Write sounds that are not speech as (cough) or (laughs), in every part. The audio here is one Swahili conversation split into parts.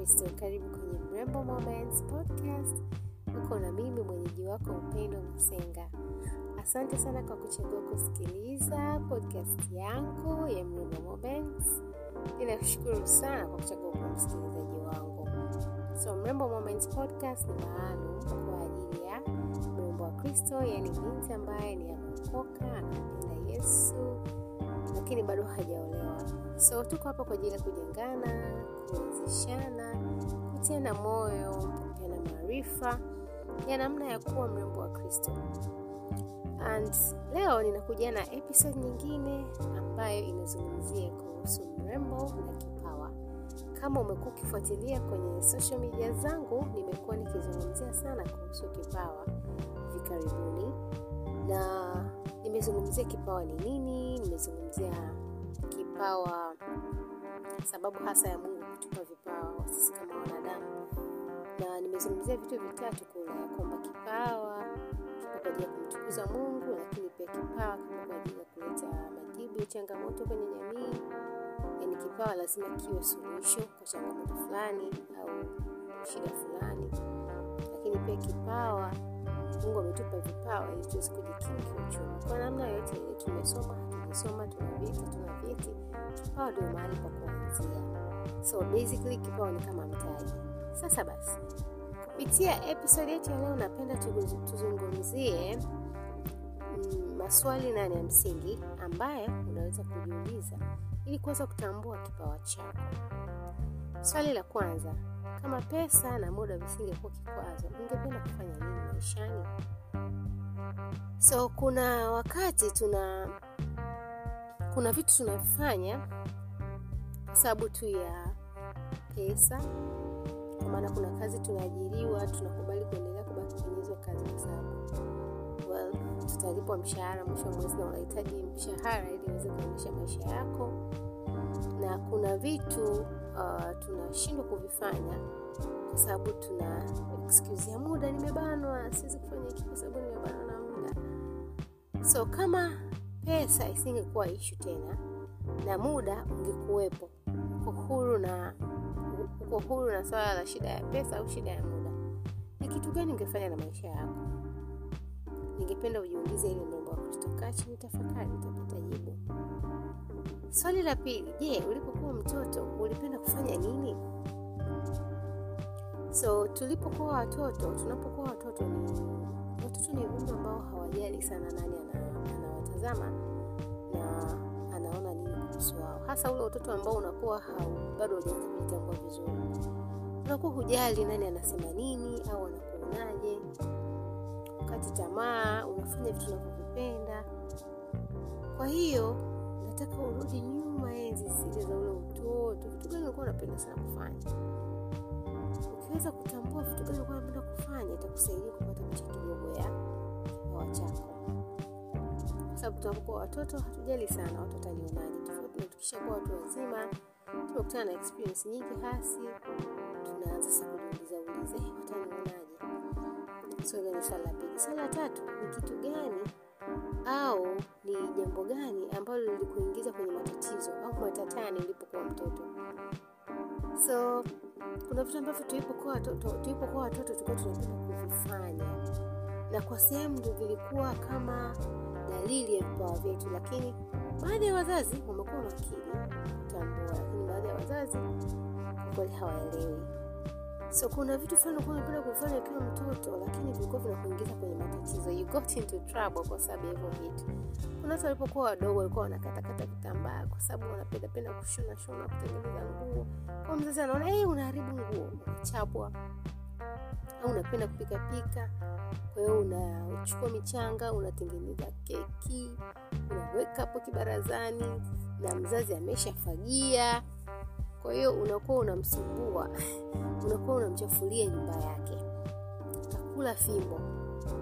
Kristo. Karibu kwenye Mrembo Moments Podcast. Uko na mimi mwenyeji wako Upendo Msenga. Asante sana kwa kuchagua kusikiliza podcast yangu ya Mrembo Moments. Ninakushukuru sana kwa kuchagua kuwa msikilizaji wangu. So Mrembo Moments Podcast ni maalum kwa ajili ya mrembo wa Kristo, yani binti ambaye ni ameokoka, anapenda Yesu lakini bado hajaolewa. So tuko hapa kwa ajili ya kujengana, kuwezeshana, kutiana moyo, kupeana maarifa ya namna ya kuwa mrembo wa Kristo. And leo ninakuja na episode nyingine ambayo inazungumzia kuhusu mrembo na kipawa. Kama umekuwa ukifuatilia kwenye social media zangu, nimekuwa nikizungumzia sana kuhusu kipawa hivi karibuni na nimezungumzia kipawa ni nini, nimezungumzia kipawa, sababu hasa ya Mungu kutupa vipawa sisi kama wanadamu, na nimezungumzia vitu vitatu kuna kwamba kipawa kipo kwa ajili ya kumtukuza Mungu, lakini pia kipawa kipo kwa ajili ya kuleta majibu ya changamoto kwenye jamii. Yani kipawa lazima kiwe suluhisho kwa changamoto fulani au shida fulani, lakini pia kipawa Mungu ametupa vipawa ili tuweze kujikimu kiuchumi. Kwa namna yoyote ile, tumesoma hatujasoma, tuna viti, tuna vyeti, kipawa ndio mahali pa kuanzia. So basically kipawa ni kama mtaji. Sasa basi, kupitia episode yetu ya leo, napenda tuzungumzie mm, maswali nane ya msingi ambayo unaweza kujiuliza ili kuweza kutambua kipawa chako. Swali la kwanza, kama pesa na muda visingekuwa kikwazo, ungependa kufanya nini maishani? So kuna wakati tuna kuna vitu tunavifanya sababu tu ya pesa, kwa maana kuna kazi tunaajiriwa, tunakubali kuendelea kubaki kwenye kazi kwa sababu well, tutalipwa mshahara mwisho wa mwezi na unahitaji mshahara ili uweze kuendesha maisha yako, na kuna vitu uh, tunashindwa kuvifanya kwa sababu tuna excuse ya muda, nimebanwa, siwezi kufanya hiki kwa sababu nimebanwa na muda. So kama pesa isingekuwa ishu tena na muda ungekuwepo, uko huru na na swala la shida ya pesa au shida ya muda, ni kitu gani ungefanya na maisha yako? Ningependa ujiulize ili mambo ya chini, tafakari, utapata jibu. Swali la pili, je, ulipokuwa mtoto ulipenda kufanya nini? So tulipokuwa watoto, tunapokuwa watoto ni watoto ni viumbe ambao hawajali sana nani anawatazama na anaona nini kuhusu wao, hasa ule utoto ambao unakuwa bado hujaanza kujitambua vizuri, unakuwa hujali nani anasema nini au anakuonaje, wakati tamaa, unafanya vitu unavyovipenda. Kwa hiyo nataka urudi nyuma, enzi zile za ule utoto, vitu gani ulikuwa unapenda sana kufanya ukiweza kutambua vitu gani ulikuwa unapenda kufanya, itakusaidia kupata picha kidogo ya kipawa chako, kwa sababu tunapokuwa watoto hatujali sana watu watanionaje, tofauti na tukishakuwa watu wazima, tumekutana na experience nyingi hasi, tunaanza sasa kujiuliza uliza, watanionaje? So ni swala la pili. Swala la tatu ni kitu gani au ni jambo gani ambalo lilikuingiza kwenye matatizo au matatani ulipokuwa mtoto? So kuna vitu ambavyo tulipokuwa watoto tulipokuwa watoto tulikuwa tunapenda kuvifanya, na kwa sehemu ndo vilikuwa kama dalili ya vipawa vyetu, lakini baadhi ya wazazi wamekuwa makini kutambua, lakini baadhi ya wazazi kweli hawaelewi. So kuna vitu fulani ulikuwa unapenda kufanya kila mtoto, lakini vilikuwa vinakuingiza kwenye matatizo, you got into trouble kwa sababu ya hivyo vitu. Kuna watu walipokuwa wadogo walikuwa wanakatakata vitambaa kwa sababu wanapenda penda kushona shona, kutengeneza nguo. Kwa mzazi anaona hey, unaharibu nguo, unachapwa. Au unapenda kupika pika, kwa hiyo unachukua michanga, unatengeneza keki, unaweka hapo kibarazani na mzazi ameshafagia kwa hiyo unakuwa unamsumbua, (laughs) unakuwa unamchafulia nyumba yake, utakula fimbo.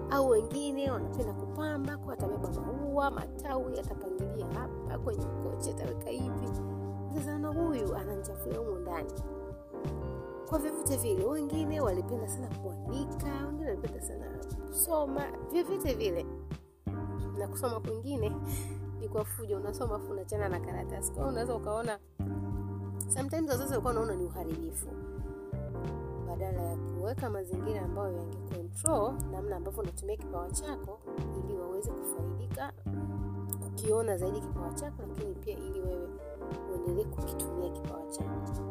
Au wengine wanapenda kupamba, kwa atabeba maua, matawi, atapangilia hapa kwenye kochi, ataweka hivi. Sasa na huyu ananichafulia humu ndani. Kwa vyovyote vile, wengine walipenda sana kuandika, wengine walipenda sana kusoma, vyovyote vile. Na kusoma kwingine (laughs) ni kwa fujo, unasoma afu unachana na karatasi. Kwa unaweza ukaona sometimes wazazi walikuwa wanaona ni uharibifu. Badala ya kuweka mazingira ambayo yangecontrol namna ambavyo unatumia kipawa chako ili waweze kufaidika kukiona zaidi kipawa chako lakini pia ili wewe uendelee kukitumia kipawa chako.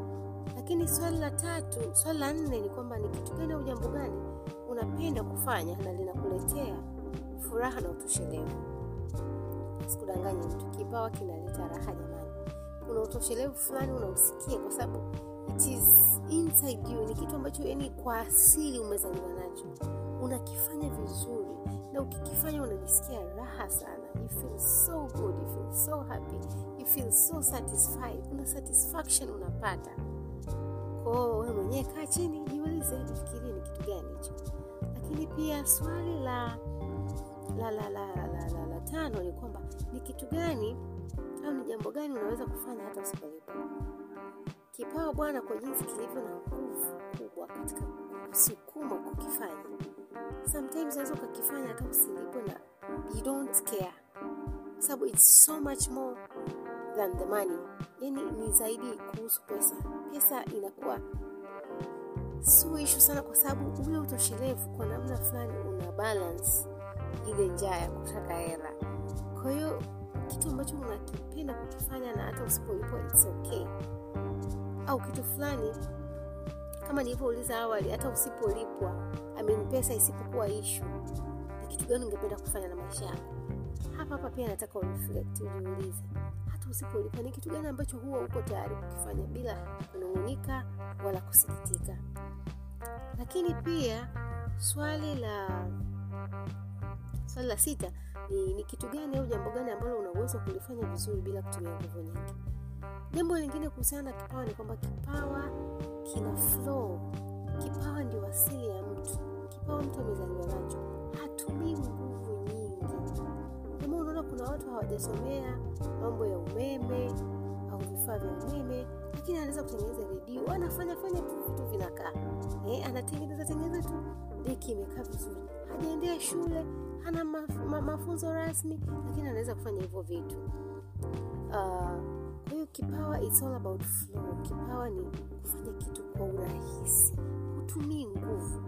Lakini swali la tatu swali la nne ni kwamba ni kitu gani au jambo gani unapenda kufanya na linakuletea furaha na utoshelevu sikudanganya mtu kipawa kinaleta raha jamani kuna utoshelevu fulani unausikia kwa sababu it is inside you. Ni kitu ambacho yani kwa asili umezaliwa nacho. Unakifanya vizuri na ukikifanya unajisikia raha sana. You feel so good you feel so happy you feel so satisfied. Una satisfaction unapata. Kwao wewe mwenyewe kaa chini jiulize jifikirie ni kitu gani hicho. Lakini pia swali la la la, la, la, la, la tano ni kwamba ni kitu gani au ni jambo gani unaweza kufanya hata usipolipa kipawa bwana kwa jinsi kilivyo na nguvu kubwa katika kusukuma kukifanya. Sometimes unaweza ukakifanya hata usilipo na you don't care. Sababu it's so much more than the money. Yani ni zaidi kuhusu pesa. Pesa inakuwa sio ishu sana kwa sababu ule utoshelevu kwa namna fulani una balance ile njaa ya kutaka hela. Kwa hiyo kitu ambacho unakipenda kukifanya na hata usipolipwa it's okay. Au kitu fulani kama nilivyouliza awali hata usipolipwa I isipokuwa ishu ni kitu gani ungependa kufanya na maisha yako? Hapa hapa pia nataka ureflect ujiulize hata usipolipwa ni kitu gani ambacho huwa uko tayari kukifanya bila kunung'unika wala kusikitika? Lakini pia swali la swali la sita ni, ni kitu gani au jambo gani ambalo unaweza kulifanya vizuri bila kutumia nguvu nyingi? Jambo lingine kuhusiana na kipawa ni kwamba kipawa kina flow. Kipawa ndio asili ya mtu. Kipawa mtu amezaliwa nacho. Hatumii nguvu nyingi. Kama unaona kuna watu hawajasomea mambo ya umeme vifaa vya umeme lakini anaweza kutengeneza redio anafanya fanya tu vitu vinakaa. Eh, anatengeneza tengeneza tu. Deki imekaa vizuri. Hajaendea shule hana maf ma mafunzo rasmi lakini anaweza kufanya hivyo vitu. Uh, kwa hiyo kipawa it's all about flow. Kipawa ni kufanya kitu kwa urahisi. Hutumii nguvu.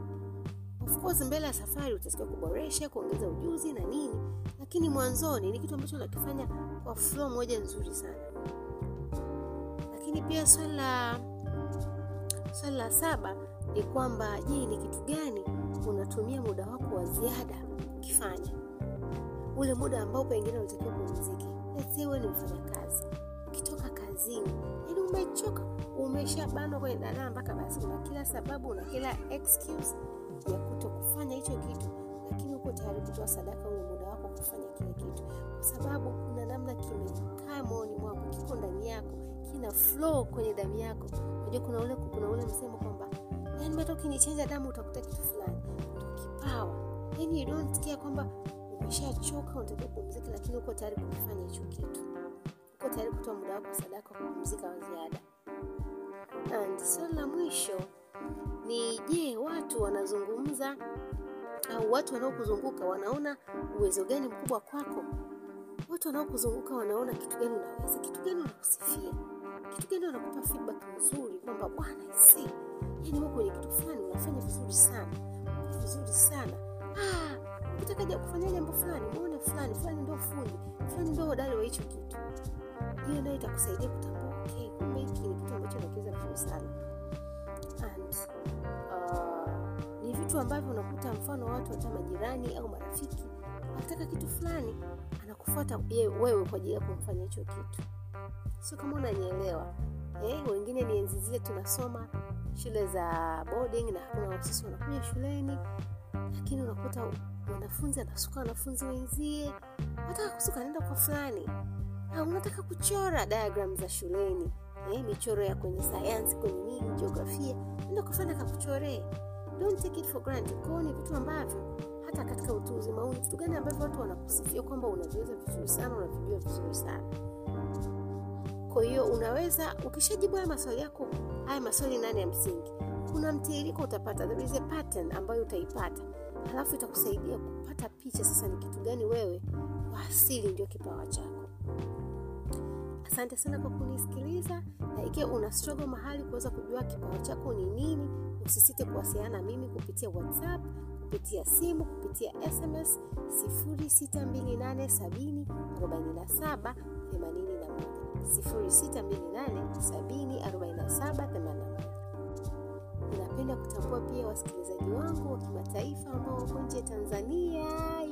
Of course mbele ya safari utasikia kuboresha kuongeza ujuzi na nini lakini mwanzoni ni kitu ambacho unakifanya kwa flow moja nzuri sana lakini pia swali la swali la saba ni kwamba je ni kitu gani unatumia muda wako wa ziada ukifanya ule muda ambao pengine unatakiwa kupumzike wewe ni mfanyakazi. Ukitoka kazini yani umechoka umeshabanwa kwenye daladala mpaka basi una kila sababu una kila excuse ya kuto kufanya hicho kitu lakini uko tayari kutoa sadaka ule muda wako kufanya kile kitu. Kwa sababu kuna namna kimekaa moyoni mwako kiko ndani yako kina flow kwenye damu yako. Unajua kuna ule kuna ule msemo kwamba yani hata ukinichanja damu utakuta kitu fulani. Kipawa. Yani you don't care kwamba umeshachoka unatakiwa kupumzika lakini uko tayari kufanya hicho kitu. Uko tayari kutoa muda wako sadaka kupumzika wa ziada. And swali la mwisho ni je watu wanazungumza au watu wanaokuzunguka wanaona uwezo gani mkubwa kwako? Watu wanaokuzunguka wanaona kitu gani unaweza kitu gani wanakusifia kitu gani wanakupa feedback nzuri kwamba bwana isi yani wewe kwenye kitu fulani unafanya vizuri sana. Vizuri sana. Ah, ukitaka kufanya jambo fulani muone fulani fulani ndio fundi fulani ndio hodari wa hicho kitu. Hiyo nayo itakusaidia kutambua okay, kumbe hiki ni kitu ambacho nakiweza vizuri sana. And uh, ni vitu ambavyo unakuta mfano watu hata majirani au marafiki akitaka kitu fulani anakufuata wewe kwa ajili ya kumfanya hicho kitu sio kama unanielewa. Eh, wengine ni enzi zile tunasoma shule za boarding na hakuna wasisi wanakuja shuleni lakini unakuta mwanafunzi anasuka wanafunzi wenzie unataka kusuka naenda kwa fulani. Au unataka kuchora diagram za shuleni. Eh, michoro ya kwenye sayansi kwenye nini jiografia enda fulani akakuchoree. Don't take it for granted. Kwao vitu ambavyo hata katika utu uzima huu ni vitu gani ambavyo watu wanakusifia kwamba unaviweza vizuri sana unavijua vizuri sana kwa hiyo unaweza ukishajibu haya maswali yako haya maswali nane ya msingi. Kuna mtiririko utapata there is a pattern ambayo utaipata. Halafu itakusaidia kupata picha sasa ni kitu gani wewe kwa asili ndio kipawa chako. Asante sana kwa kunisikiliza na ikiwa una struggle mahali kuweza kujua kipawa chako ni nini usisite kuwasiliana na mimi kupitia whatsapp kupitia simu kupitia sms 0628704781 0628704781 ninapenda kutambua pia wasikilizaji wangu wa kimataifa ambao wako nje ya tanzania.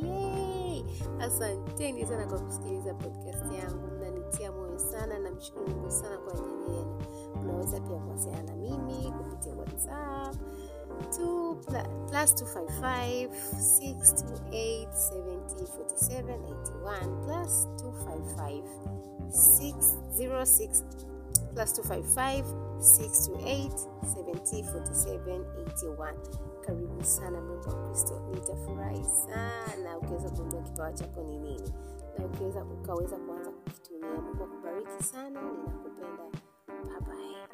Yay! asanteni sana kwa kusikiliza podcast yangu. Mnanitia moyo sana na mshukuru mungu sana kwa ajili yenu. Mnaweza pia kuwasiliana na mimi kupitia whatsapp to plus 255 628 70 47 81 plus 255 606 plus 255 628 70 47 81 karibu sana mrembo wa kristo nitafurahi sana ukiweza kugundua kipawa chako ni nini na ukiweza ukaweza kuanza kukitumia. Mungu akubariki sana ninakupenda. Babaye